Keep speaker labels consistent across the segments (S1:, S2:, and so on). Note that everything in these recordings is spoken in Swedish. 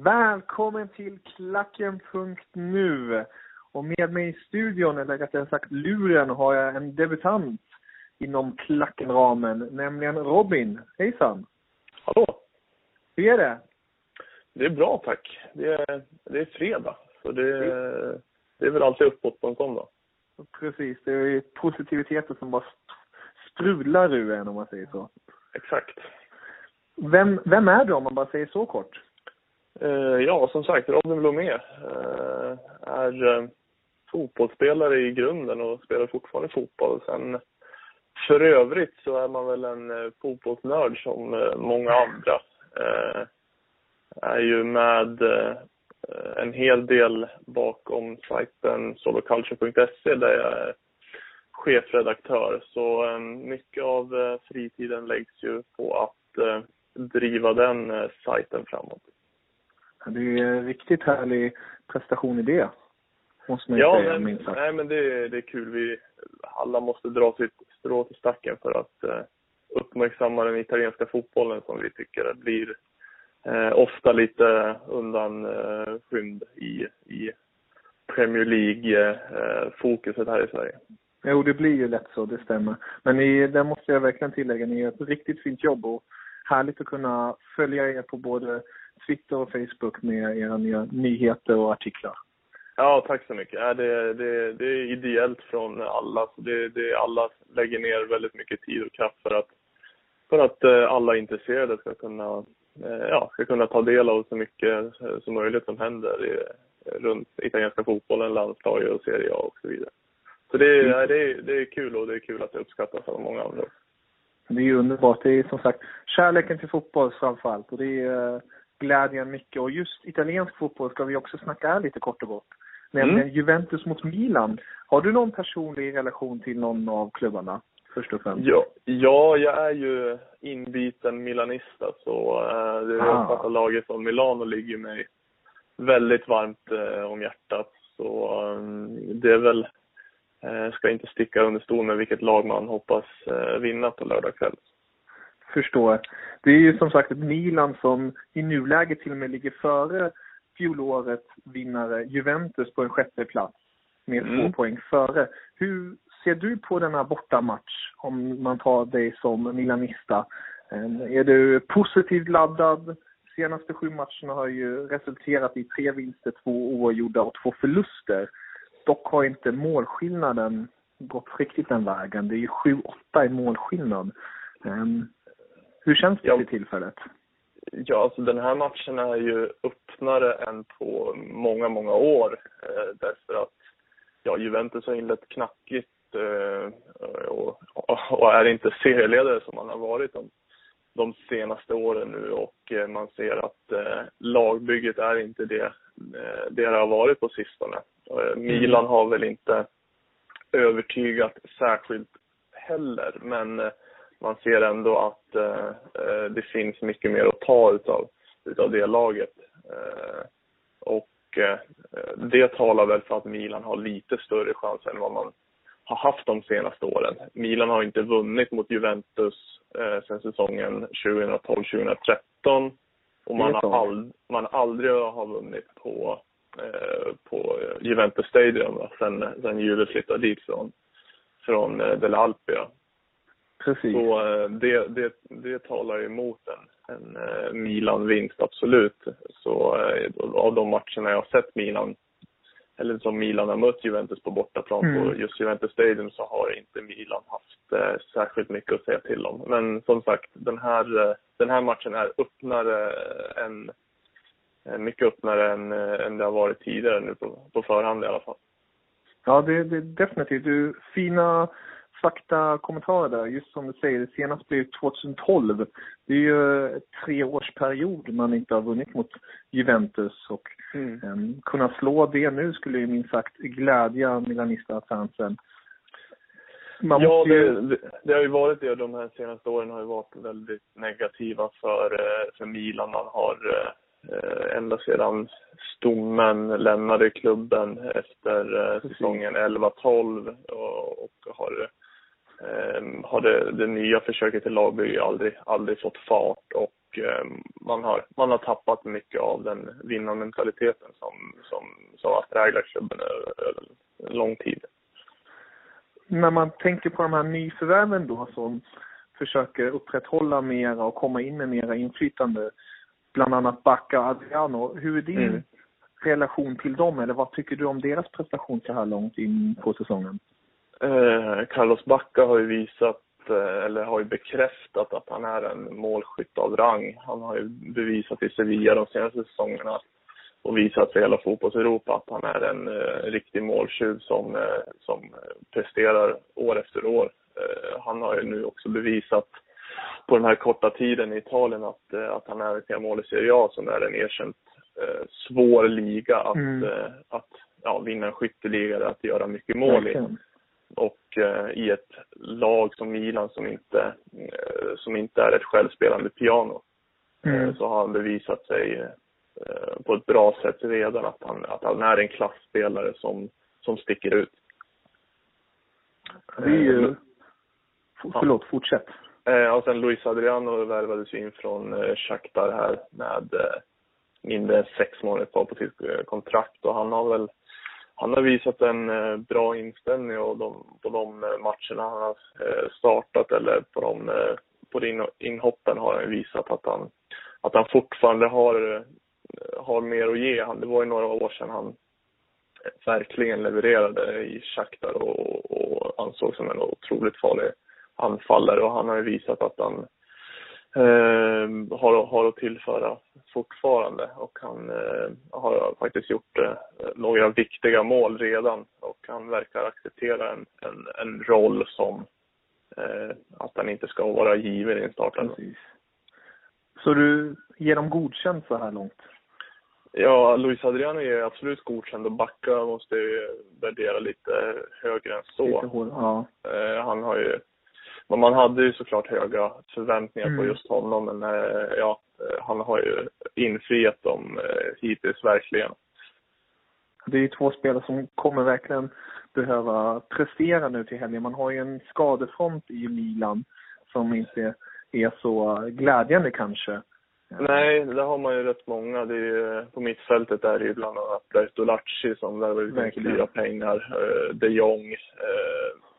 S1: Välkommen till Klacken.nu. Och med mig i studion, eller rättare sagt luren, har jag en debutant inom Klackenramen, nämligen Robin. Hejsan!
S2: Hallå!
S1: Hur är det?
S2: Det är bra tack. Det är, det är fredag, så det, det är väl alltid uppåt på en sån dag.
S1: Precis, det är positiviteten som bara strular ur en om man säger så.
S2: Exakt.
S1: Vem, vem är du om man bara säger så kort?
S2: Eh, ja, som sagt, Robin Blomé eh, är eh, fotbollsspelare i grunden och spelar fortfarande fotboll. Sen för övrigt så är man väl en eh, fotbollsnörd som eh, många andra. Eh, är ju med en hel del bakom sajten soloculture.se där jag är chefredaktör. Så mycket av fritiden läggs ju på att driva den sajten framåt.
S1: Det är en riktigt härlig prestation i det. Måste man
S2: ja,
S1: säga,
S2: men, nej, men det, det är kul. Vi alla måste dra sitt strå till stacken för att eh, uppmärksamma den italienska fotbollen som vi tycker blir eh, ofta lite undanskymd eh, i, i Premier League-fokuset eh, här i Sverige.
S1: Jo, det blir ju lätt så, det stämmer. Men ni, där måste jag verkligen tillägga, ni gör ett riktigt fint jobb och härligt att kunna följa er på både Twitter och Facebook med era nya nyheter och artiklar.
S2: Ja, tack så mycket. Ja, det, det, det är ideellt från alla. Så det, det, alla lägger ner väldigt mycket tid och kraft för att, för att eh, alla intresserade ska kunna, eh, ja, ska kunna ta del av så mycket som möjligt som händer i, runt italienska fotbollen, landslaget och Serie A och så vidare. Så det, mm. det, är, det är kul och det är kul att det uppskattas av många andra.
S1: Det är underbart. Det är som sagt kärleken till fotboll framför allt. Och det är glädjen mycket. Och just italiensk fotboll ska vi också snacka lite kort och gott. Nämligen mm. Juventus mot Milan. Har du någon personlig relation till någon av klubbarna? Först och främst.
S2: Ja, ja jag är ju inbiten milanista så äh, det ah. laget från Milano ligger mig väldigt varmt äh, om hjärtat. Så äh, det är väl, ska inte sticka under stol med vilket lag man hoppas vinna på lördag kväll
S1: förstår. Det är ju som sagt ett Milan som i nuläget till och med ligger före fjolårets vinnare Juventus på en sjätte plats med mm. två poäng före. Hur ser du på denna bortamatch om man tar dig som milanista? Eh, är du positivt laddad? Senaste sju matcherna har ju resulterat i tre vinster, två oavgjorda och två förluster. Dock har inte målskillnaden gått riktigt den vägen. Det är ju 7-8 i målskillnad. Ehm, hur känns det ja. vid tillfället?
S2: Ja, alltså den här matchen är ju öppnare än på många, många år. Eh, därför att ja, Juventus har inlett knackigt eh, och, och, är inte serieledare som man har varit de, de senaste åren nu och eh, man ser att eh, lagbygget är inte det eh, det har varit på sistone. Eh, Milan har väl inte övertygat särskilt heller, men man ser ändå att eh, det finns mycket mer att ta utav, utav det laget. Eh, och eh, det talar väl för att Milan har lite större chans än vad man har haft de senaste åren. Milan har inte vunnit mot Juventus eh, sedan säsongen 2012-2013 och man har, ald man aldrig har vunnit på, eh, på Juventus Stadium sen, sen Juve flyttade dit från, från eh, Del Alpia.
S1: Precis.
S2: Så eh, det, det, det talar emot en, en eh, Milan-vinst, absolut. Så eh, av de matcherna jag har sett Milan eller som Milan har mött Juventus på bortaplan mm. på just Juventus Stadium så har inte Milan haft eh, särskilt mycket att säga till om. Men som sagt, den här, den här matchen är öppnare än, mycket öppnare än, än det har varit tidigare nu på, på förhand i alla fall.
S1: Ja, det, det definitivt. Du, fina fakta kommentarer där. Just som du säger, det senaste blev 2012. Det är ju tre års period man inte har vunnit mot Juventus och mm. um, kunna slå det nu skulle ju minst sagt glädja Milanista-fansen.
S2: ja, ju... det, det, har ju varit det. De här senaste åren har ju varit väldigt negativa för, eh, för Milan. Man har eh, ända sedan Stommen lämnade klubben efter eh, säsongen 11-12 och, och har har det, det nya försöket till lagbygge aldrig, aldrig fått fart och ehm, man har, man har tappat mycket av den vinnarmentaliteten som, som, som har präglat klubben över lång tid.
S1: När man tänker på de här nyförvärven då som försöker upprätthålla mera och komma in med mera inflytande, bland annat Bacca och Adriano. Hur är din mm. relation till dem eller vad tycker du om deras prestation så här långt in på säsongen?
S2: Eh, Carlos Bacca har ju visat, eh, eller har ju bekräftat att han är en målskytt av rang. Han har ju bevisat i Sevilla de senaste säsongerna och visat för hela fotbollseuropa att han är en eh, riktig måltjuv som, eh, som presterar år efter år. Eh, han har ju nu också bevisat på den här korta tiden i Italien att, eh, att han är ett mål i Serie A som är en erkänt svår liga att, mm. att ja, vinna en skytteliga, att göra mycket mål i och eh, i ett lag som Milan som inte, eh, som inte är ett självspelande piano eh, mm. så har han bevisat sig på ett bra sätt redan att han, att han är en klassspelare som, som sticker ut.
S1: Det är ju... Förlåt, ja. fortsätt.
S2: Och sen Luis Adriano värvades in från Shakhtar här med mindre än sex månader kvar på sitt kontrakt och han har väl han har visat en eh, bra inställning och de, på de eh, matcherna han har eh, startat eller på de på inhoppen har han visat att han, att han fortfarande har, har mer att ge. Det var ju några år sedan han verkligen levererade i Shakhtar och, och ansågs som en otroligt farlig anfallare och han har ju visat att han eh, har, har att tillföra fortfarande och han eh, har faktiskt gjort eh, några viktiga mål redan och han verkar acceptera en, en, en roll som eh, att han inte ska vara given i en startelva.
S1: Så du ger dem godkänt så här långt?
S2: Ja, Luis Adriano är absolut godkänd och Backa måste ju värdera lite högre än så.
S1: Lite hård, ja.
S2: Eh, han har ju men man hade ju såklart höga förväntningar mm. på just honom, men eh, ja, eh, han har ju infriat dem eh, hittills verkligen.
S1: Det är ju två spelare som kommer verkligen behöva prestera nu till helgen. Man har ju en skadefront i Milan som inte är så glädjande kanske.
S2: Nej, där har man ju rätt många. Det är, på mittfältet är det ju bland annat Bertolacci som värvar ut mycket dyra pengar. De Jong,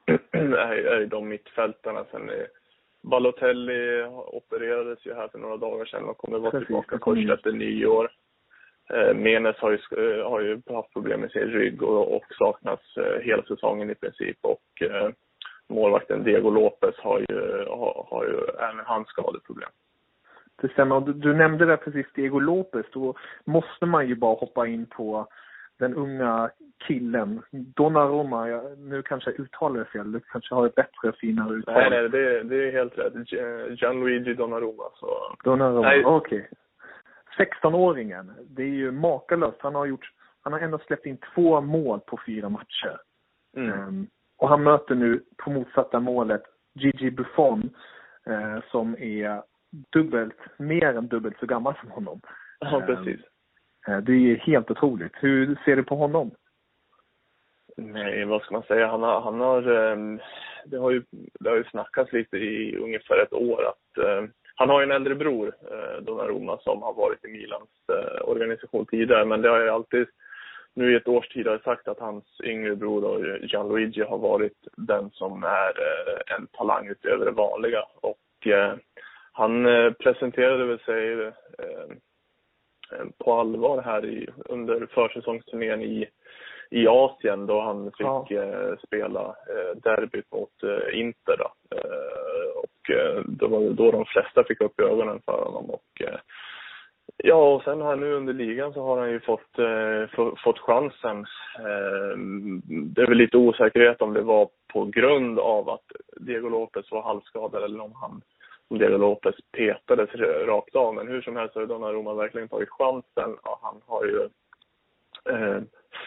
S2: är, är de mittfältarna. Sen är Balotelli opererades ju här för några dagar sedan och kommer vara tillbaka först efter nyår. Eh, Menes har ju, eh, har ju haft problem med sin rygg och, och saknas eh, hela säsongen i princip. Och eh, målvakten Diego Lopez har ju, har, har ju även han skadeproblem.
S1: Det stämmer. Du, du nämnde där precis Diego Lopez. Då måste man ju bara hoppa in på den unga killen, Donnarumma, jag, nu kanske jag uttalar det fel, du kanske har ett bättre, finare uttal.
S2: Nej, nej, det, det är helt rätt. Gianluigi Donnarumma. Så.
S1: Donnarumma, okej. Okay. 16-åringen, det är ju makalöst. Han har gjort, han har ändå släppt in två mål på fyra matcher. Mm. Um, och han möter nu på motsatta målet Gigi Buffon eh, som är dubbelt, mer än dubbelt så gammal som honom.
S2: Ja, precis.
S1: Eh, det är helt otroligt. Hur ser du på honom?
S2: Nej, vad ska man säga? Han har, han har ehm, det har ju, det har ju snackats lite i ungefär ett år att ehm, han har ju en äldre bror, eh, Donnarumma, som har varit i Milans eh, organisation tidigare, men det har ju alltid nu i ett års tid har jag sagt att hans yngre bror då, Gianluigi har varit den som är eh, en talang utöver det vanliga. Och han presenterade väl sig på allvar här i, under försäsongsturnén i, i Asien då han fick ja. Eh, spela eh, derbyt mot Inter. Då. och det var då de flesta fick upp ögonen för honom. Och, Ja, och sen här nu under ligan så har han ju fått, eh, fått chansen. Eh, det är väl lite osäkerhet om det var på grund av att Diego Lopez var halvskadad eller om han om Diego Lopez petades rakt av. Men hur som helst har Donnarumma verkligen tagit chansen och han har ju eh,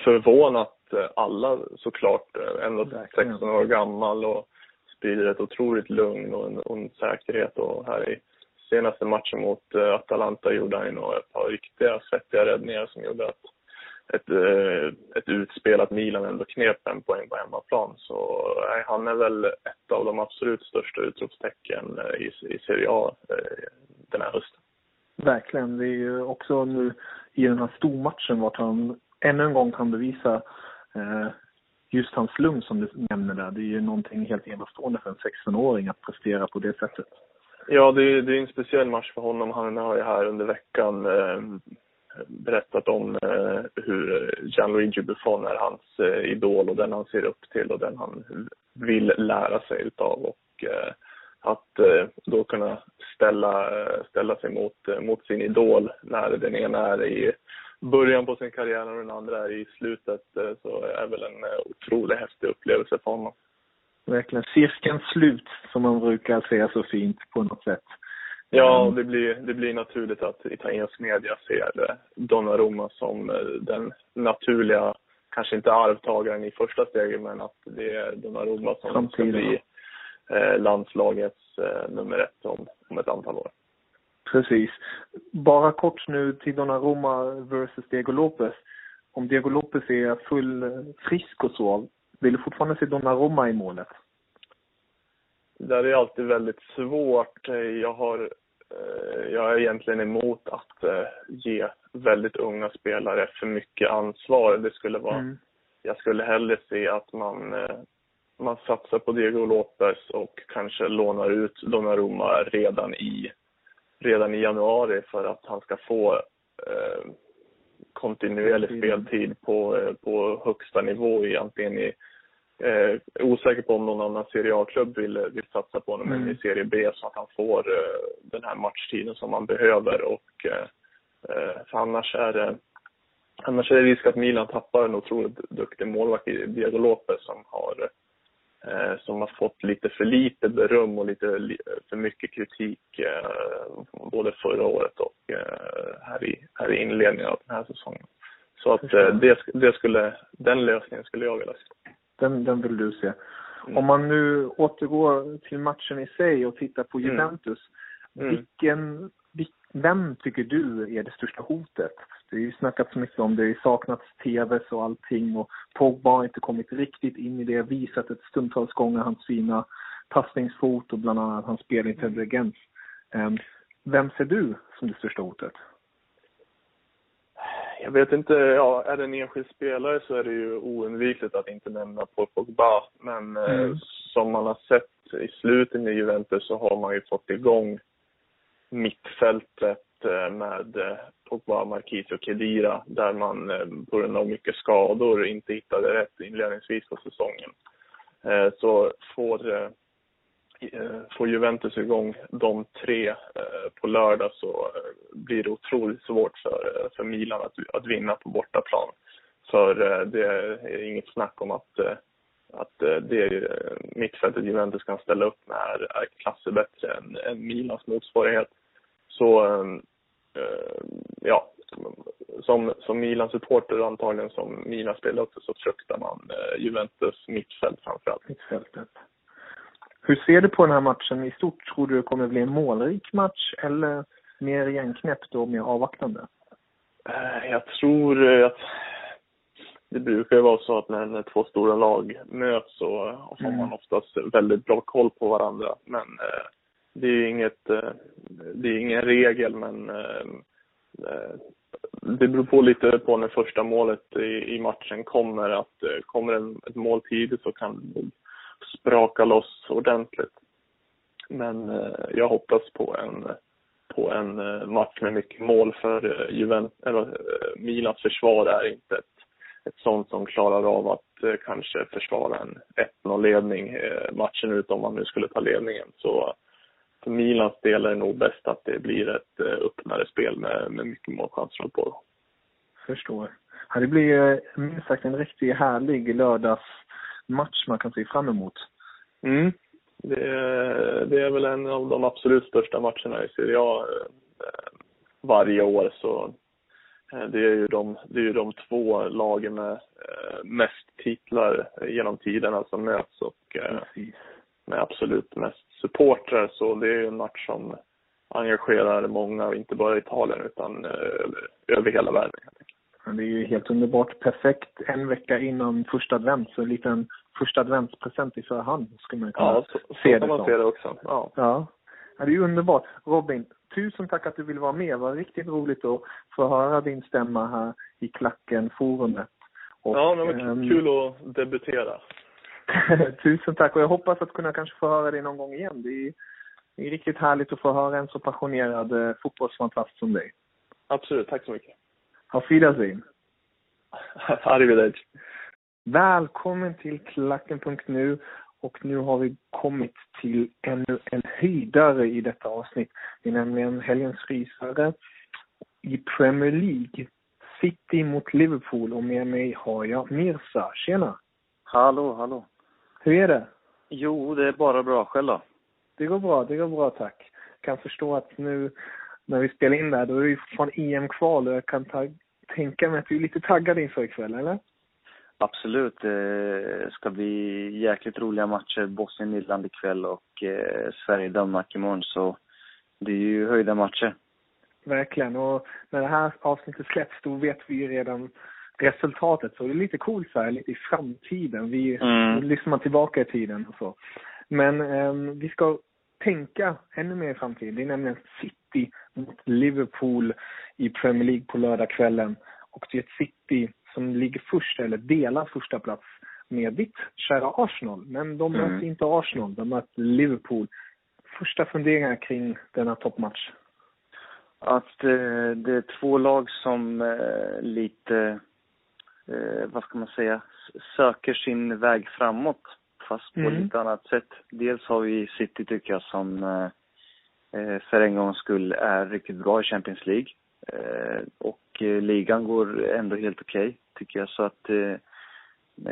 S2: förvånat alla såklart. Ändå 16 år gammal och sprider ett otroligt lugn och en, och en säkerhet och här i senaste matchen mot uh, Atalanta gjorde han nog ett par riktiga svettiga räddningar som gjorde att ett, ett utspelat Milan ändå knep en poäng på hemmaplan. Så han är väl ett av de absolut största utropstecken i, i Serie A den här hösten.
S1: Verkligen. Det är ju också nu i den här stormatchen vart han ännu en gång kan bevisa eh, just hans lugn som du nämner där. Det är ju någonting helt enastående för en 16-åring att prestera på det sättet.
S2: Ja, det är, det är en speciell match för honom. Han har ju här under veckan eh, berättat om eh, hur Gianluigi Buffon är hans eh, idol och den han ser upp till och den han vill lära sig utav. Och eh, att eh, då kunna ställa, ställa sig mot, eh, mot sin idol när den ena är i början på sin karriär och den andra är i slutet så är väl en otroligt häftig upplevelse för honom
S1: verkligen cirkeln slut, som man brukar säga så fint på något sätt.
S2: Ja, mm. det blir, det blir naturligt att italiensk media ser Donnarumma som eh, den naturliga, kanske inte arvtagaren i första steget, men att det är Donnarumma som Samtidigt. ska bli eh, landslagets eh, nummer ett om, om ett antal år.
S1: Precis. Bara kort nu till Donnarumma versus Diego Lopez. Om Diego Lopez är full frisk och så, vill du fortfarande se Donnarumma i målet?
S2: Det är alltid väldigt svårt. Jag, har, eh, jag är egentligen emot att eh, ge väldigt unga spelare för mycket ansvar. Det skulle vara, mm. Jag skulle hellre se att man, eh, man satsar på Diego Lopez och kanske lånar ut Donnarumma redan i, redan i januari för att han ska få eh, kontinuerlig speltid på, på högsta nivå i antingen i Eh, osäker på om någon annan Serie A-klubb vill, vill satsa på honom mm. i Serie B så att han får eh, den här matchtiden som han behöver. Och, eh, eh för annars är det Annars är det risk att Milan tappar en otroligt duktig målvakt i Diego Lopez som har, eh, som har fått lite för lite beröm och lite för mycket kritik eh, både förra året och eh, här, i, här i inledningen av den här säsongen. Så att eh, det, det skulle, den lösningen skulle jag vilja se.
S1: Den, den vill du se. Mm. Om man nu återgår till matchen i sig och tittar på mm. Juventus. Mm. Vilken, vem tycker du är det största hotet? Det har ju snackats mycket om det, det saknats TVs och allting och Pogba har inte kommit riktigt in i det, visat ett stundtals gånger hans fina passningsfot och bland annat hans spelintelligens. Um, vem ser du som det största hotet?
S2: Jag vet inte, ja, är det en enskild spelare så är det ju oundvikligt att inte nämna Paul Pogba. Men eh, mm. eh, som man har sett i slutet i Juventus så har man ju fått igång mittfältet eh, med eh, Pogba, Marquis och Kedira där man eh, på grund av mycket skador inte hittade rätt inledningsvis på säsongen. Så får får Juventus igång de tre på lördag så blir det otroligt svårt för, för Milan att, att vinna på bortaplan. För det är inget snack om att, att det mittfältet Juventus kan ställa upp med är, är klasser bättre än, än Milans motsvarighet. Så ja, som, som Milan-supporter antagligen som Milan spelar också så fruktar man Juventus mittfält framförallt.
S1: Mittfältet. Hur ser du på den här matchen i stort? Tror du det kommer bli en målrik match eller mer igenknäppt och mer avvaktande?
S2: Eh, jag tror att det brukar ju vara så att när två stora lag möts så har man mm. oftast väldigt bra koll på varandra. Men eh, det är inget, eh, det är ingen regel men eh, eh, det beror på lite på när första målet i, matchen kommer. Att kommer ett mål tidigt så kan det spraka loss ordentligt. Men jag hoppas på en på en match med mycket mål för eh, eller Milans försvar är inte ett, ett sånt som klarar av att kanske försvara en 1-0-ledning matchen ut om man nu skulle ta ledningen. Så för Milans del är det nog bäst att det blir ett öppnare spel med, med mycket målchanser på.
S1: Förstår. Ja, det blir minst sagt en riktigt härlig lördagsmatch man kan se fram emot.
S2: Mm. Det, det är väl en av de absolut största matcherna i Serie A eh, varje år. Så eh, det är ju de, det är ju de två lagen med eh, mest titlar genom tiderna som möts och med absolut mest supportrar. Så det är ju en match som engagerar många, inte bara i Italien utan över hela världen.
S1: Det är ju helt underbart. Perfekt en vecka innan första advent, så en liten första adventspresent i förhand skulle man kunna
S2: ja, så, se så kan man se det också. Ja.
S1: ja. Ja, det är underbart. Robin, tusen tack att du vill vara med. Det var riktigt roligt att få höra din stämma här i Klacken-forumet.
S2: ja, det var ähm, kul att debutera.
S1: tusen tack och jag hoppas att kunna kanske få höra dig någon gång igen. Det är, det är riktigt härligt att få höra en så passionerad eh, fotbollsfantast som dig.
S2: Absolut, tack så mycket.
S1: Auf Wiedersehen.
S2: Arrivederci.
S1: Välkommen till Klacken.nu och nu har vi kommit till ännu en höjdare i detta avsnitt. Det är nämligen helgens rysare i Premier League. City mot Liverpool och med mig har jag Mirza. Tjena!
S3: Hallå, hallå.
S1: Hur är det?
S3: Jo, det är bara bra. Själv då?
S1: Det går bra, det går bra tack. Jag kan förstå att nu när vi spelar in det här, då är det fortfarande EM-kval och jag kan tänka mig att du är lite taggad inför ikväll, eller?
S3: Absolut. Det ska bli jäkligt roliga matcher. Bosnien-Irland ikväll och eh, Sverige-Danmark imorgon. Så det är ju höjda matcher.
S1: Verkligen. Och när det här avsnittet släpps, då vet vi ju redan resultatet. Så det är lite coolt så här, lite i framtiden. Vi mm. lyssnar tillbaka i tiden och så. Men eh, vi ska tänka ännu mer i framtiden. Det är nämligen City mot Liverpool i Premier League på lördagskvällen. Och det är ett City som ligger först, eller delar första plats med ditt kära Arsenal. Men de mm. möter inte Arsenal, de möter Liverpool. Första funderingar kring denna toppmatch?
S3: Att eh, det är två lag som eh, lite, eh, vad ska man säga, söker sin väg framåt fast på mm. lite annat sätt. Dels har vi City tycker jag som eh, eh, för en gångs skull är riktigt bra i Champions League. Eh, och eh, ligan går ändå helt okej, okay, tycker jag. Så att eh,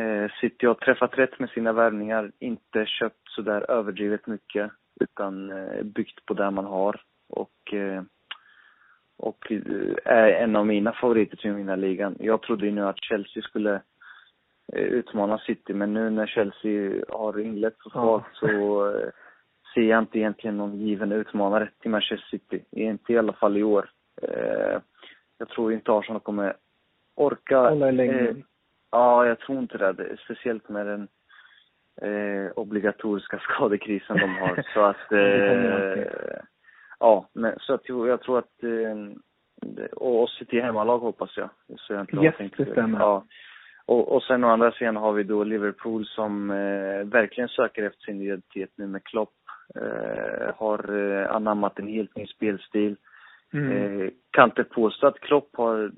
S3: eh, City har träffat rätt med sina värvningar, inte köpt sådär överdrivet mycket, utan byggt på det man har. Och, och är en av mina favoriter till vinna ligan. Jag trodde ju nu att Chelsea skulle utmana City, men nu när Chelsea har inlett så svagt ja. så ser jag inte egentligen någon given utmanare till Manchester City. Inte i alla fall i år. Eh, jag tror inte Arsenal kommer orka...
S1: Hålla länge. Eh,
S3: ja, jag tror inte det. Speciellt med den eh, obligatoriska skadekrisen de har. så att... Ja, men så att jag tror att... Eh, och oss till hemmalag hoppas jag. Så jag
S1: inte yes, det stämmer.
S3: Ja. Och, och sen å andra sidan har vi då Liverpool som eh, verkligen söker efter sin identitet nu med Klopp. Eh, har eh, anammat en helt ny spelstil. Mm. Eh, kan inte påstå att Klopp har eh,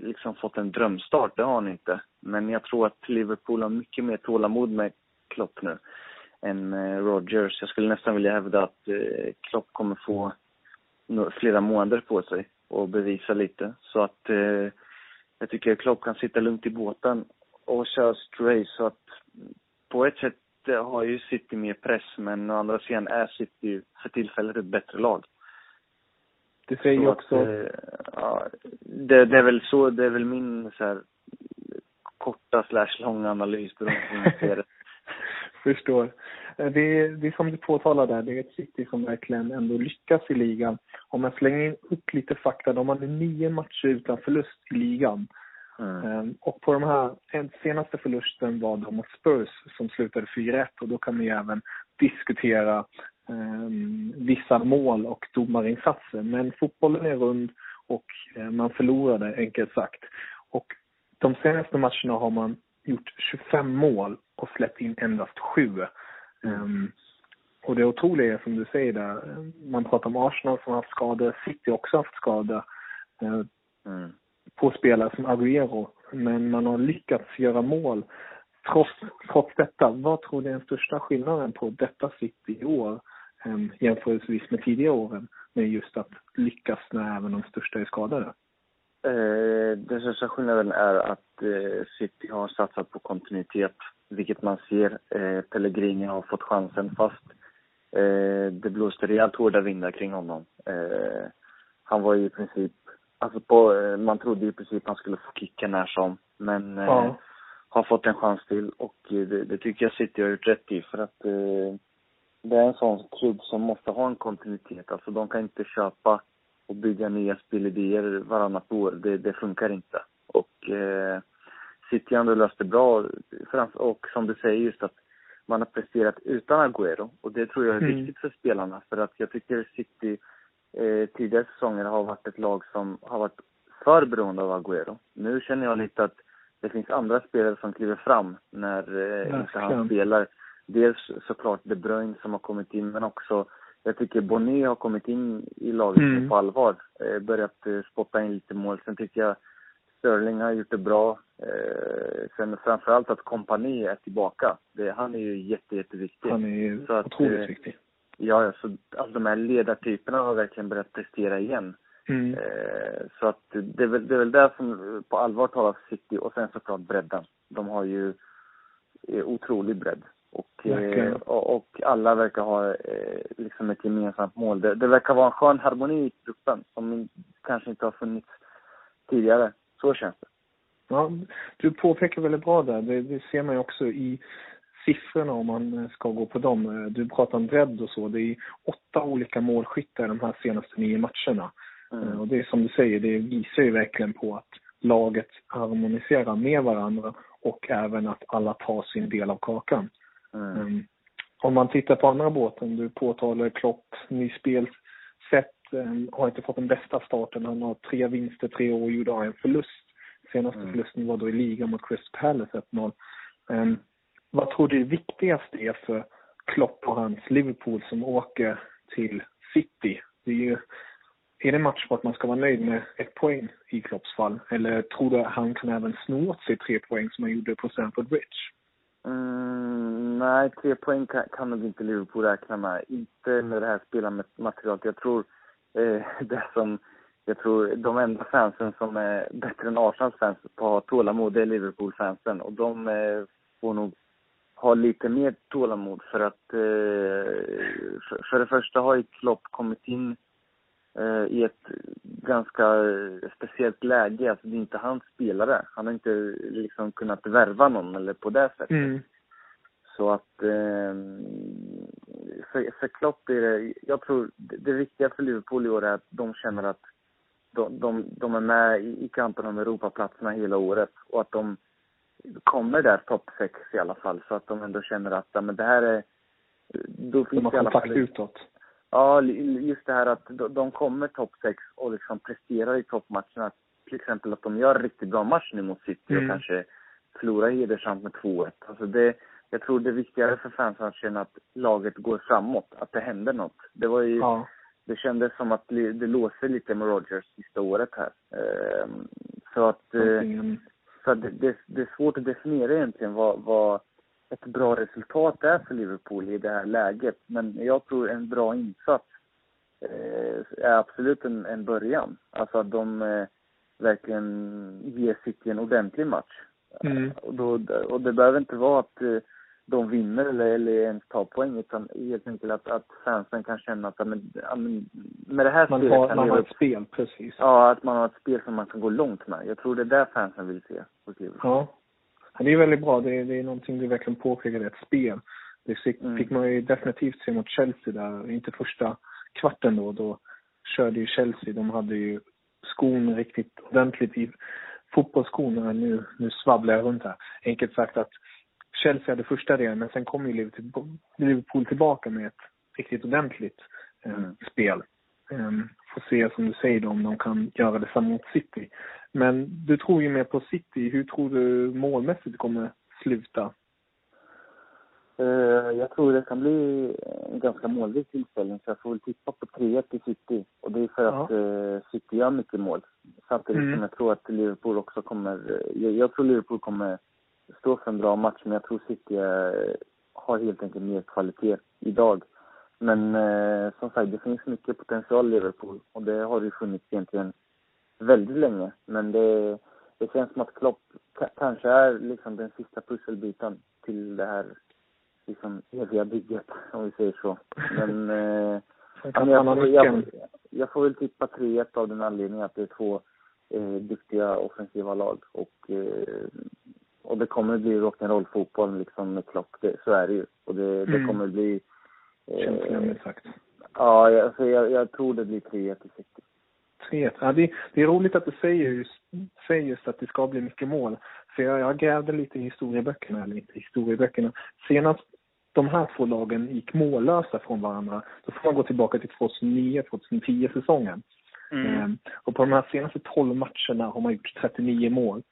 S3: liksom fått en drömstart, det har han inte. Men jag tror att Liverpool har mycket mer tålamod med Klopp nu än eh, Rodgers. Jag skulle nästan vilja hävda att eh, Klopp kommer få flera månader på sig och bevisa lite. Så att eh, jag tycker att Klopp kan sitta lugnt i båten och köra straight så att på ett sätt har ju City mer press men å andra sidan är City för tillfället ett bättre lag.
S1: Det säger ju också... Att,
S3: eh, ja, det, det, är väl så, det är väl min så här korta slash långa analys beroende på hur man ser det.
S1: Förstår. det är, det är som du påtalar där, det är ett City som verkligen ändå lyckas i ligan. Om man slänger upp lite fakta, de hade nio matcher utan förlust i ligan. Mm. Ehm, och på de här, senaste förlusten var då mot Spurs som slutade 4-1 och då kan man ju även diskutera um, vissa mål och domarinsatser. Men fotbollen är rund och uh, man förlorade enkelt sagt. Och de senaste matcherna har man gjort 25 mål och släppt in endast 7. Um, och det otroliga är som du säger där, man pratar om Arsenal som har haft skador, City också haft skador. Uh, mm på spelare som Agüero. Men man har lyckats göra mål trots, trots detta. Vad tror du är den största skillnaden på detta City i år um, jämförelsevis med tidigare åren med just att lyckas när även de största är skadade?
S3: Eh, den största skillnaden är att eh, City har satsat på kontinuitet, vilket man ser. Eh, Pellegrini har fått chansen fast eh, det blåste rejält hårda vindar kring honom. Eh, han var i princip Alltså på, eh, man trodde i princip han skulle få kicka när som. Men ja. har fått en chans till och det, det, tycker jag City har gjort rätt i för att det är en sån klubb som måste ha en kontinuitet. Alltså de kan inte köpa och bygga nya spelidéer varannat år. Det, det funkar inte. Och eh, City har ändå löst det bra. Och som du säger just att man har presterat utan Agüero. Och det tror jag är mm. viktigt för spelarna. För att jag tycker City eh, tidigare säsonger har varit ett lag som har varit för beroende av Agüero. Nu känner jag lite att det finns andra spelare som kliver fram när eh, inte han spelar. Dels såklart De Bruyne som har kommit in, men också jag tycker Bonnet har kommit in i laget mm. på allvar. Eh, börjat eh, spotta in lite mål. Sen tycker jag Sterling har gjort det bra. Eh, sen framförallt att kompani är tillbaka. Det, han är ju jätte, jätteviktig.
S1: Han är ju otroligt eh, viktig.
S3: Ja, så alltså de här ledartyperna har verkligen börjat prestera igen. Mm. Eh, så att det är, väl, det är väl där som på allvar talar för City och sen såklart bredden. De har ju eh, otrolig bredd. Och, eh, och, alla verkar ha eh, liksom ett gemensamt mål. Det, det, verkar vara en skön harmoni i gruppen som kanske inte har funnits tidigare. Så känns det.
S1: Ja, du påpekar väldigt bra där. Det, det ser man ju också i siffrorna om man ska gå på dem. Eh, du pratar om bredd och så. Det är åtta olika målskyttar de här senaste nio matcherna. Mm. Eh, och det är som du säger, det visar ju verkligen på att laget harmoniserar med varandra och även att alla tar sin del av kakan. Mm. Um, om man tittar på andra båten, du påtalar Klopp, ny spelsätt, um, har inte fått den bästa starten. Han har tre vinster, tre år, gjorde en förlust. Senaste mm. förlusten var då i ligan mot Crystal Palace 1-0. Um, vad tror du viktigast är för Klopp och hans Liverpool som åker till City? Det är ju är det match på att man ska vara nöjd med ett poäng i Klopps fall? Eller tror du att han kan även sno åt sig tre poäng som han gjorde på Stamford Bridge?
S3: Mm, nej, tre poäng kan, kan nog inte Liverpool räkna med. Inte med det här spelarmaterialet. Jag tror eh, det som jag tror de enda fansen som är bättre än Arsenals fans på att ha tålamod är Liverpool-fansen. Och de eh, får nog ha lite mer tålamod för att eh, för, för det första har ju Klopp kommit in eh, i ett ganska speciellt läge. Alltså det är inte hans spelare. Han har inte liksom kunnat värva någon eller på det sättet. Mm. Så att eh, för, för Klopp är det, jag tror det, viktiga för Liverpool i år är att de känner att de, de, de är med i, i kampen om Europaplatserna hela året och att de kommer där topp sex i alla fall så att de ändå känner att ja, men det här är...
S1: Då finns de har kontakt utåt.
S3: Ja, just det här att de kommer topp sex och liksom presterar i toppmatcherna. Till exempel att de gör riktigt bra match nu mot City mm. och kanske förlorar hedersamt med 2-1. Alltså det, jag tror det är viktigare för fansen att känna att laget går framåt, att det händer något. Det var ju, ja. det kändes som att det låser lite med Rogers sista året här. Ehm, så att, mm. Så det, det, det, är svårt att definiera egentligen vad, vad ett bra resultat är för Liverpool i det här läget. Men jag tror en bra insats eh, är absolut en, en början. Alltså att de eh, verkligen ger City en ordentlig match. Mm. Och, då, och det behöver inte vara att de vinner eller, eller ens tar poäng utan helt enkelt att, att fansen kan känna att men, med det här
S1: man
S3: spelet
S1: har,
S3: kan
S1: man har ett spel, precis.
S3: Ja, att man har ett spel som man kan gå långt med. Jag tror det är där fansen vill se
S1: Ja. ja det är väldigt bra. Det är, det är någonting du verkligen påpekar, ett spel. Det fick, mm. fick man ju definitivt se mot Chelsea där, inte första kvarten då. Då körde ju Chelsea, de hade ju skon riktigt ordentligt i fotbollsskorna. Nu, nu svabblar jag runt här. Enkelt sagt att Chelsea hade första delen, men sen kom ju Liverpool tillbaka med ett riktigt ordentligt eh, mm. spel. Um, får se som du säger då, om de kan göra detsamma mot City. Men du tror ju mer på City. Hur tror du målmässigt kommer sluta?
S3: Uh, jag tror det kan bli en ganska målrik tillställning, så jag får väl tippa på 3-1 i City. Och det är för ja. att uh, City gör mycket mål. Samtidigt mm. som jag tror att Liverpool också kommer... Jag, jag, tror Liverpool kommer stå för en bra match, men jag tror City har helt enkelt mer kvalitet idag. Men eh, som sagt, det finns mycket potential i Liverpool och det har det funnits egentligen väldigt länge. Men det, det känns som att Klopp kanske är liksom den sista pusselbiten till det här liksom eviga bygget, om vi säger så. Men, eh, men jag, jag, jag, får väl tippa 3-1 av den anledningen att det är två eh, duktiga offensiva lag. Och, eh, och det kommer bli rock'n'roll-fotboll liksom med Klopp, det, så är det ju. Och det, det mm. kommer bli
S1: Känns det sagt.
S3: Ja, alltså jag, jag tror det blir 3-1 i City.
S1: 3 ja, det, det är roligt att du säger just, säger just att det ska bli mycket mål. För jag, jag grävde lite i historieböckerna, eller inte historieböckerna. Senast de här två lagen gick mållösa från varandra, då får man gå tillbaka till 2009-2010 säsongen. Mm. Ehm, och på de här senaste 12 matcherna har man gjort 39 mål.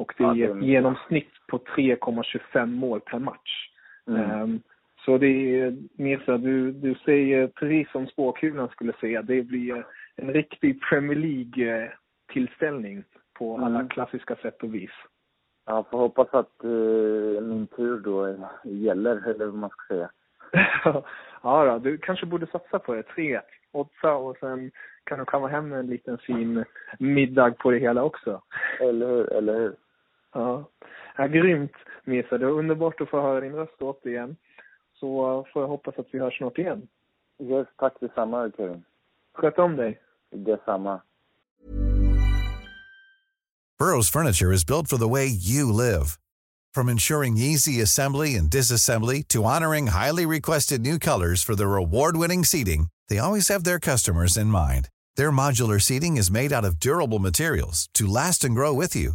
S1: Och det är ett genomsnitt på 3,25 mål per match. Mm. Ehm, så det är så du, du säger precis som spåkulan skulle säga, det blir en riktig Premier League-tillställning på alla mm. klassiska sätt och vis.
S3: Ja, får hoppas att uh, min tur då gäller, eller vad man ska säga.
S1: ja då, du kanske borde satsa på det. 3 oddsa och sen kan du komma hem med en liten fin middag på det hela också.
S3: Eller hur, eller hur.
S1: Ja, ja grymt Misa. Det var underbart att få höra din röst återigen. Så eh, får jag hoppas att vi hörs snart igen.
S3: Yes, tack detsamma Kevin.
S1: Sköt om dig.
S3: Detsamma.
S4: Burrows furniture is built for the way you live. From ensuring easy assembly and disassembly to honoring highly requested new colors for their award-winning seating, they always have their customers in mind. Their modular seating is made out of durable materials to last and grow with you.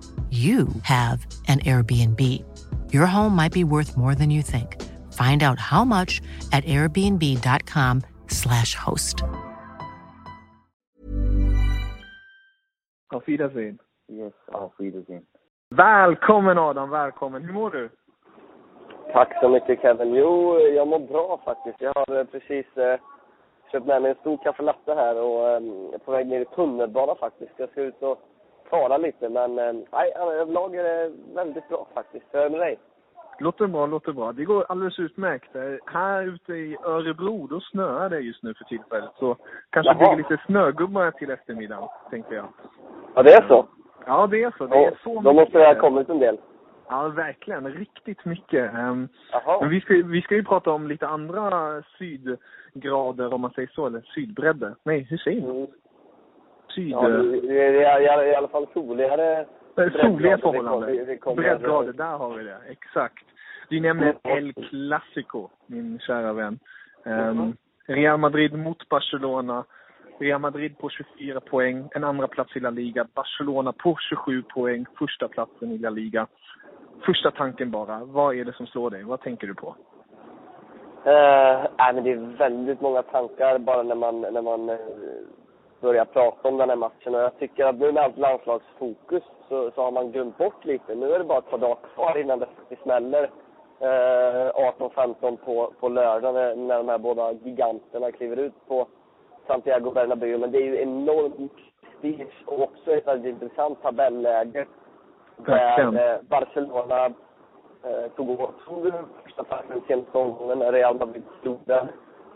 S5: you have an Airbnb. Your home might be worth more than you think. Find out how much at airbnb.com slash host.
S1: Auf Wiedersehen.
S3: Yes, auf Wiedersehen.
S1: Välkommen Adam, välkommen. Hur mår du?
S6: Tack så mycket Kevin. Jo, jag mår bra faktiskt. Jag har precis eh, köpt med mig en stor kaffelatte här och eh, är på väg ner i tunnelbana faktiskt. Jag ska ut och tala lite. Men eh, nej, överlag är det väldigt bra faktiskt. Hur är det med dig?
S1: Låter bra, låter bra. Det går alldeles utmärkt. Eh, här ute i Örebro, då snöar det just nu för tillfället. Så kanske blir lite snögubbar till eftermiddagen, tänkte jag.
S6: Ja, det är så?
S1: Ja, det är så. Det är så
S6: Då måste det ha kommit en del.
S1: Ja, verkligen. Riktigt mycket. Um, men vi ska, vi ska ju prata om lite andra sydgrader, om man säger så, eller sydbredder. Nej, hur säger man? Mm
S6: syd... Ja, det är i alla fall soligare
S1: Soliga förhållanden. Breddgrader, där har vi det. Exakt. Du nämner El Clasico, min kära vän. Um, Real Madrid mot Barcelona. Real Madrid på 24 poäng, en andra plats i La Liga. Barcelona på 27 poäng, första platsen i La Liga. Första tanken bara, vad är det som slår dig? Vad tänker du på?
S6: Uh, nej, men det är väldigt många tankar bara när man, när man börjar prata om den här matchen. Och jag tycker att nu med allt landslagsfokus så, så har man glömt bort lite. Nu är det bara ett par dagar kvar innan det faktiskt smäller uh, 18-15 på, på lördag när, när de här båda giganterna kliver ut på Santiago Bernabéu. Men det är ju enormt prestige och också ett väldigt intressant tabelläge. Där Barcelona eh, tog åt första platsen senaste omgången när Real Madrid slog den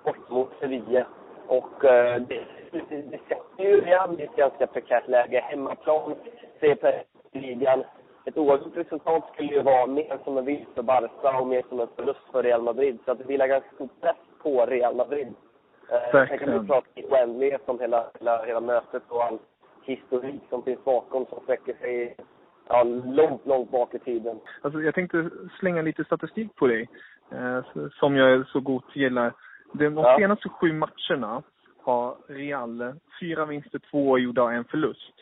S6: bort mot Sevilla. Och eh, det, det, det sätter ju Real i ett ganska prekärt läge. Hemmaplan, CPR-ligan. Ett oavgjort resultat skulle ju vara mer som en vinst för Barca och mer som en förlust för Real Madrid. Så att det vilar ganska stor press på Real Madrid. Eh, sen kan vi prata i oändlighet om hela, hela, hela mötet och all historik som finns bakom som sträcker sig ja, långt, långt bak i tiden.
S1: Alltså, jag tänkte slänga lite statistik på dig, eh, som jag så gott gillar. De ja. senaste sju matcherna har Real fyra vinster, två gjorda och en förlust.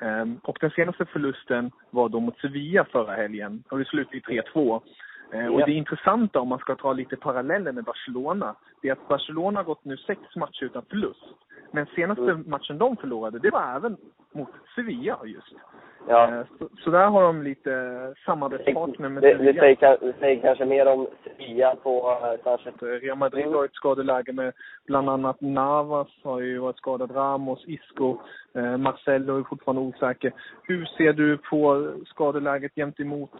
S1: Um, och den senaste förlusten var då mot Sevilla förra helgen och det slutade i 3-2. Uh, och det intressanta om man ska dra lite paralleller med Barcelona, det är att Barcelona har gått nu sex matcher utan förlust. Men senaste mm. matchen de förlorade, det var även mot Sevilla just. Ja. Eh, så, så, där har de lite samarbetspartner med
S6: det, det, säger, det säger kanske mer om Sevilla på kanske.
S1: Eh, Real Madrid har ett skadeläge med bland annat Navas har ju varit skadad, Ramos, Isco, eh, Marcelo är fortfarande osäker. Hur ser du på skadeläget gentemot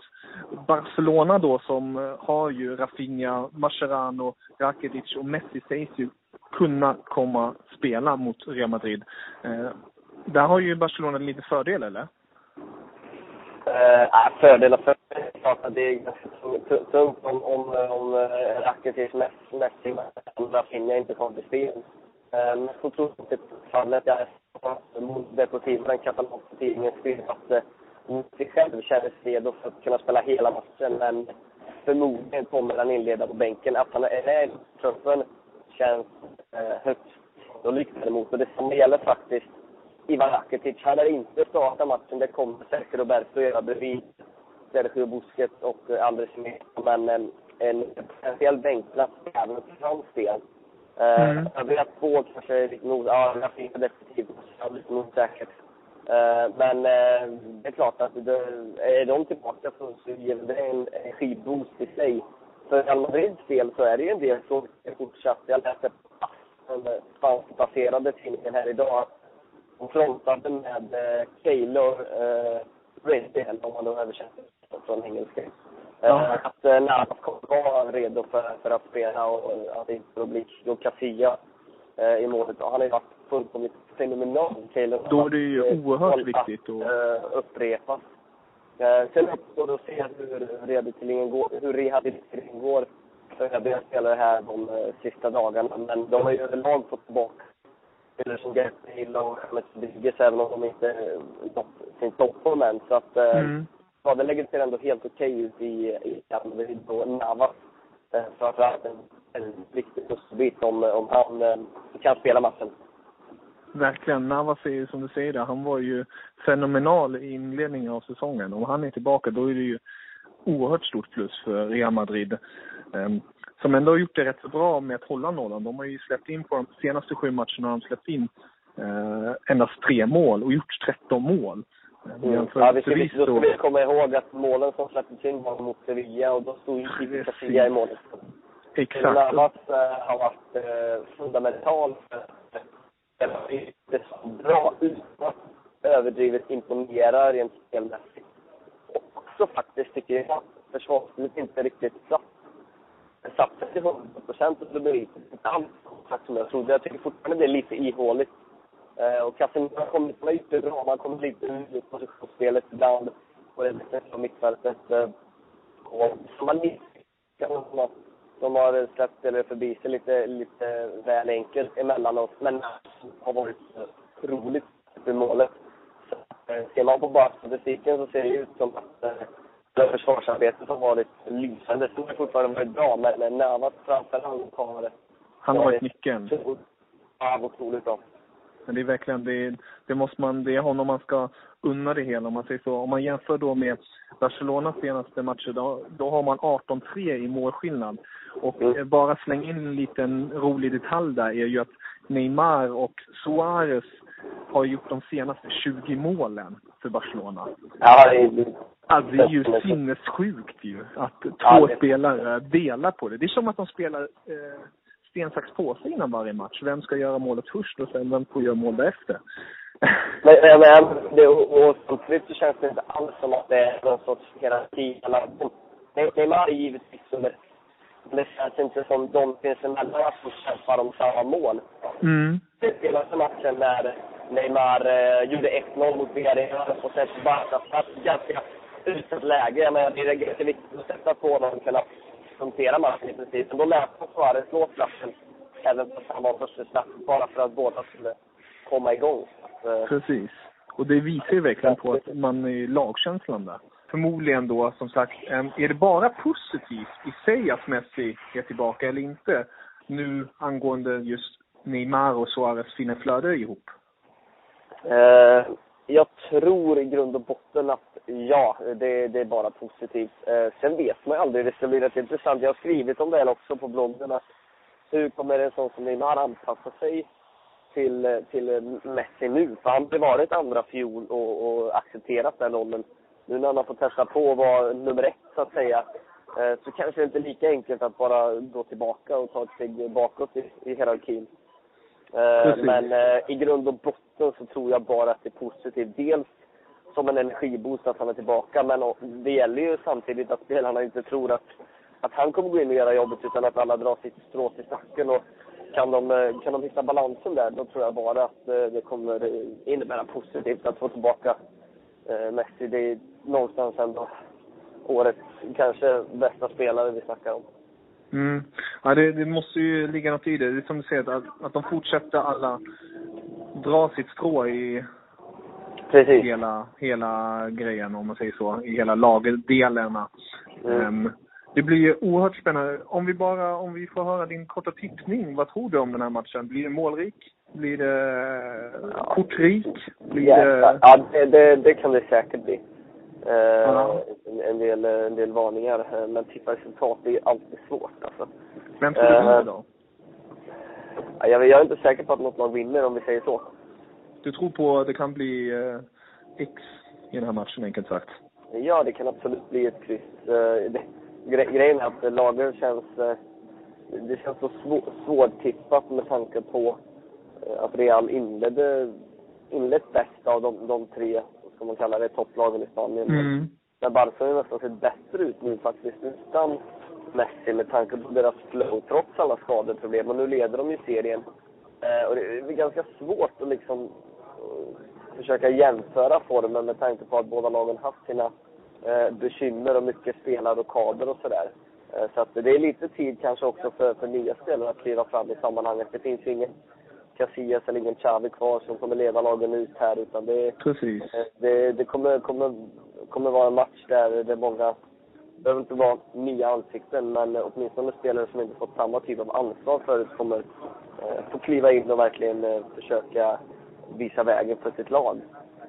S1: Barcelona då som eh, har ju Rafinha, Mascherano, Rakitic och Messi sägs ju kunna komma spela mot Real Madrid. Eh, där har ju Barcelona lite fördel, eller?
S6: Eh, äh, fördelar för det är ganska tungt om, om, om uh, Rakitic, Messi och Rafinha inte kommer till spel. Eh, men så tror jag inte fallet. Jag eh, mot Deportivo, den katalanska tidningen, skrev att uh, sig själv kändes redo för att kunna spela hela matchen. Men förmodligen kommer han inleda på bänken. Att han är med i truppen känns eh, uh, högst sannolikt emot. Och det som gäller faktiskt Ivan Rakitic. Han är inte startat matchen. Det kommer säkert Roberto göra bredvid Sergio Busquets och Andres Men en, en potentiell bänkplats även för hans del. Eh, mm. Jag vet två kanske lite nog, ja, Rafinha definitivt, lite osäkert. Uh, men det är klart att det, är de tillbaka så, så ger det en energiboost i sig. För Real Madrids del så är det ju en del som fortsatt, jag läste den spanskbaserade tidningen här idag, hon frontade med eh, Taylor eh, Redden, om man då översätter från engelska. Eh, ja. Att eh, Navas kommer vara redo för, för att spela och att det inte blir Joe Casilla eh, i målet. Och han har ju varit fullkomligt fenomenal, Taylor.
S1: Då är det ju eh, oerhört viktigt att
S6: eh, upprepas. Eh, sen uppstår det att se hur rehabiliteringen går, hur rehabiliteringen går för övriga spelare här de eh, sista dagarna. Men de har ju överlag fått tillbaka spelare som Gareth Bale och James Rodriguez, även om de inte nått sin toppform än. Så att eh, mm. skadeläget ser ändå helt okej ut i, i Madrid och Navas. Eh, framförallt en, en viktig pusselbit om, om han eh, kan spela matchen.
S1: Verkligen. Navas är ju som du säger, han var ju fenomenal i inledningen av säsongen. Om han är tillbaka då är det ju oerhört stort plus för Real Madrid. Som ändå har gjort det rätt så bra med att hålla nollan. De har ju släppt in på de senaste sju matcherna har de släppt in eh, endast tre mål och gjort 13 mål.
S6: Eh, mm. Ja, vi ska, vi, då ska vi komma ihåg att målen som släpptes in var mot Sevilla och då stod ju Kiki Casilla i målet.
S1: Exakt.
S6: Navas äh, har varit äh, fundamental för att spela inte så bra att överdrivet imponera rent spelmässigt. Och också faktiskt tycker jag försvarsspelet inte riktigt satt satsar till 100 procent och det blir inte alls som jag trodde. Jag tycker fortfarande det är lite ihåligt. Eh, och Casemiro har kommit, han har gjort det bra, han har kommit lite ur positionsspelet ibland på det defensiva mittfältet. Eh, och som man de har släppt spelare förbi sig lite, lite väl enkelt emellanåt, men har varit roligt i målet. Så, eh, ser man på bara statistiken så ser det ut som att eh, det försvarsarbetet har varit lysande. Det har fortfarande varit bra, men, Navas framförallt har
S1: Han har varit nyckeln.
S6: Ja, otroligt bra.
S1: Men det är verkligen, det, det måste man, det är honom man ska unna det hela om man säger så. Om man jämför då med Barcelonas senaste matcher, då, då har man 18-3 i målskillnad. Och
S6: Mm.
S1: bara släng in en liten rolig detalj där är ju att Neymar och Suarez har gjort de senaste 20 målen för Barcelona.
S6: Ja, det är,
S1: Alltså det är ju sinnessjukt ju att två
S6: Ja, det-
S1: spelare delar på det. Det är som att de spelar eh, sten, sax, påse innan varje match. Vem ska göra målet först och sen vem får göra mål därefter?
S6: Men, men, men det, och, samtidigt så känns det inte alls som att det är någon sorts hierarki. Neymar är givetvis under men det känns inte som de sinsemellan som kämpar om samma mål.
S1: Mm.
S6: Det senaste matchen när Neymar eh, gjorde 1-0 mot Villarreal och sen Barca satt ganska utsatt läge. Men det är ganska viktigt att sätta på honom och kunna punktera matchen i princip. Men då lät han Suarez slå straffen även fast han var första straff bara för att båda skulle komma igång. Så, eh,
S1: Precis. Och det visar ju verkligen på att man är lagkänslan där. Förmodligen då, som sagt, är det bara positivt i sig att Messi är tillbaka eller inte? Nu angående just Neymar och Suarez fina flöde ihop.
S6: Eh, jag tror i grund och botten att ja, det, det är bara positivt. Eh, sen vet man ju aldrig, det ska bli rätt intressant. Jag har skrivit om det också på bloggen. att Hur kommer en sån som Neymar anpassa sig till, eh, till Messi nu? För han har varit andra fjol och, och accepterat den rollen. Nu när han har fått testa på att vara nummer ett, så att säga, eh, så kanske det inte är lika enkelt att bara gå tillbaka och ta ett steg bakåt i, i hierarkin. Eh,
S1: Precis.
S6: Men eh, i grund och botten så tror jag bara att det är positivt. Dels som en energiboost att han är tillbaka, men det gäller ju samtidigt att spelarna inte tror att, att han kommer gå in och göra jobbet, utan att alla drar sitt strå till stacken. Och kan de, eh, kan de hitta balansen där, då tror jag bara att det kommer innebära positivt att få tillbaka Messi. Det är någonstans ändå årets kanske bästa spelare vi snackar om.
S1: Mm. Ja, det, det måste ju ligga något i det. Det är som du säger, att, att de fortsätter alla dra sitt strå i
S6: Precis.
S1: hela, hela grejen, om man säger så, i hela lagdelarna.
S6: Mm.
S1: Ehm, det blir ju oerhört spännande. Om vi bara, om vi får höra din korta tippning, vad tror du om den här matchen? Blir det målrik? Blir det kortrik? Blir det...
S6: Ja, det, det, det kan det säkert bli. Eh,
S1: Ja.
S6: en, en, del, en del varningar. Eh, Men tippa resultat det är alltid svårt. Alltså.
S1: Vem tror du
S6: Eh,
S1: vinner då?
S6: Ja, Jag, jag är inte säker på att något lag vinner om vi säger så.
S1: Du tror på att det kan bli eh, X i den här matchen, enkelt sagt?
S6: Ja, det kan absolut bli ett kryss. Eh, det, gre, grejen är att lagen känns... eh, Det känns så svår, svårtippat med tanke på eh, att Real inledde, inlett bäst av de, de tre, ska man kalla det, topplagen i Spanien.
S1: Mm.
S6: Men Barca har nästan sett bättre ut nu faktiskt utan Messi med tanke på deras flow trots alla skadeproblem. Och nu leder de ju serien. Eh, och det är ganska svårt att liksom eh, försöka jämföra formen med tanke på att båda lagen haft sina eh, bekymmer och mycket spelarrockader och sådär. Eh, så att det är lite tid kanske också för, för nya spelare att kliva fram i sammanhanget. Det finns ju ingen Casillas eller ingen Xavi kvar som kommer leda lagen ut här utan det
S1: Precis.
S6: Det, det kommer, kommer, kommer vara en match där det är många, det behöver inte vara nya ansikten, men åtminstone spelare som inte fått samma typ av ansvar förut kommer eh, få kliva in och verkligen eh, försöka visa vägen för sitt lag.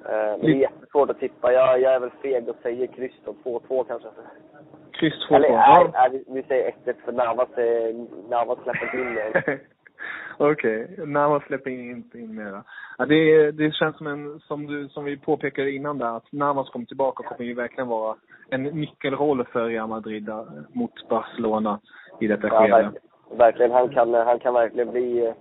S6: Eh, det är jättesvårt att tippa. Jag, jag är väl feg och säger kryss då, 2-2 kanske.
S1: Kryss 2
S6: Eller nej, nej, vi- säger 1-1 för Navas, eh, Navas släpper in.
S1: Okej, när man släpper in, inte in mera. Ja, det, det känns som en, som, du, som vi påpekade innan där, att Navas kommer tillbaka kommer ju verkligen vara en nyckelroll för Real Madrid mot Barcelona i detta
S6: Ja,
S1: skede.
S6: verkligen. Han kan, han kan verkligen bli, eh,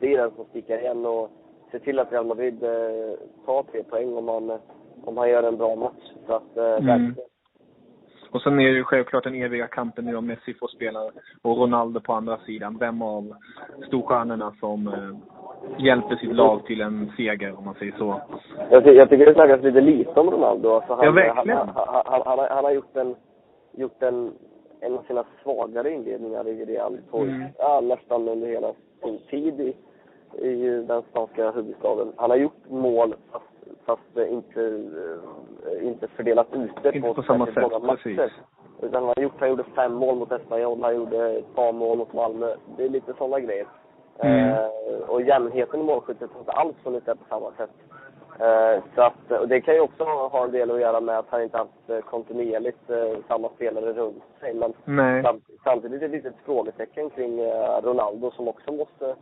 S6: bli den som sticker igen och se till att Real Madrid eh, tar tre poäng om han, om han gör en bra match. Så att, eh,
S1: Mm.
S6: verkligen.
S1: Och sen är det ju självklart den eviga kampen nu om Messi får spela och Ronaldo på andra sidan. Vem av storstjärnorna som eh, hjälper sitt lag till en seger, om man säger så.
S6: Jag, jag tycker det snackas lite lite om Ronaldo. Alltså han,
S1: Ja, verkligen.
S6: Han, han, han, han, har- han har gjort en, gjort en, en av sina svagare inledningar i Real på,
S1: Mm.
S6: ja, nästan under hela sin tid i, i den spanska huvudstaden. Han har gjort mål, fast fast inte, inte fördelat ute
S1: inte på, på samma sätt, många matcher. Precis.
S6: Utan han gjort, han gjorde fem mål mot Espanyol, han gjorde ett par mål mot Malmö. Det är lite sådana grejer. Mm. Eh, och jämnheten i målskyttet har inte alls funnits där på samma sätt. Eh, så att, och det kan ju också ha en del att göra med att han inte haft eh, kontinuerligt eh, samma spelare runt sig. Men
S1: Nej.
S6: Sam, samtidigt är det ett litet frågetecken kring eh, Ronaldo som också måste,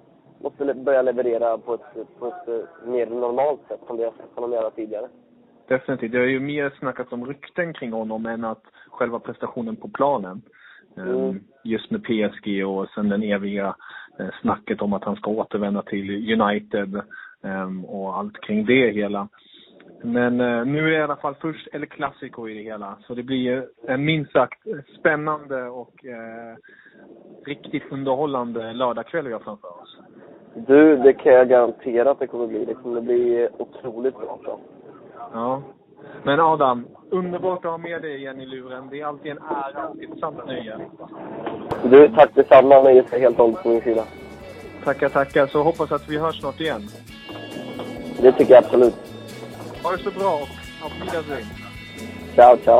S6: måste börja leverera på ett, på ett eh, mer normalt sätt som vi har sett honom göra tidigare.
S1: Definitivt. Det har ju mer snackats om rykten kring honom än att själva prestationen på planen. Ehm, mm. Just med PSG och sen den eviga eh, snacket om att han ska återvända till United ehm, och allt kring det hela. Men eh, nu är det i alla fall först El Clasico i det hela. Så det blir en minst sagt spännande och eh, riktigt underhållande lördagkväll vi har framför oss.
S6: Du, det kan jag garantera att det kommer bli. Det kommer bli otroligt bra. Så.
S1: Ja. Men Adam, underbart att ha med dig igen i luren. Det är alltid en ära och ett sant nöje.
S6: Du, tack detsamma. Nöjet är helt och hållet på min sida.
S1: Tackar, tackar. Så hoppas att vi hörs snart igen.
S6: Det tycker jag absolut.
S1: Ha det så bra och auf Wiedersehen.
S6: Ciao, ciao.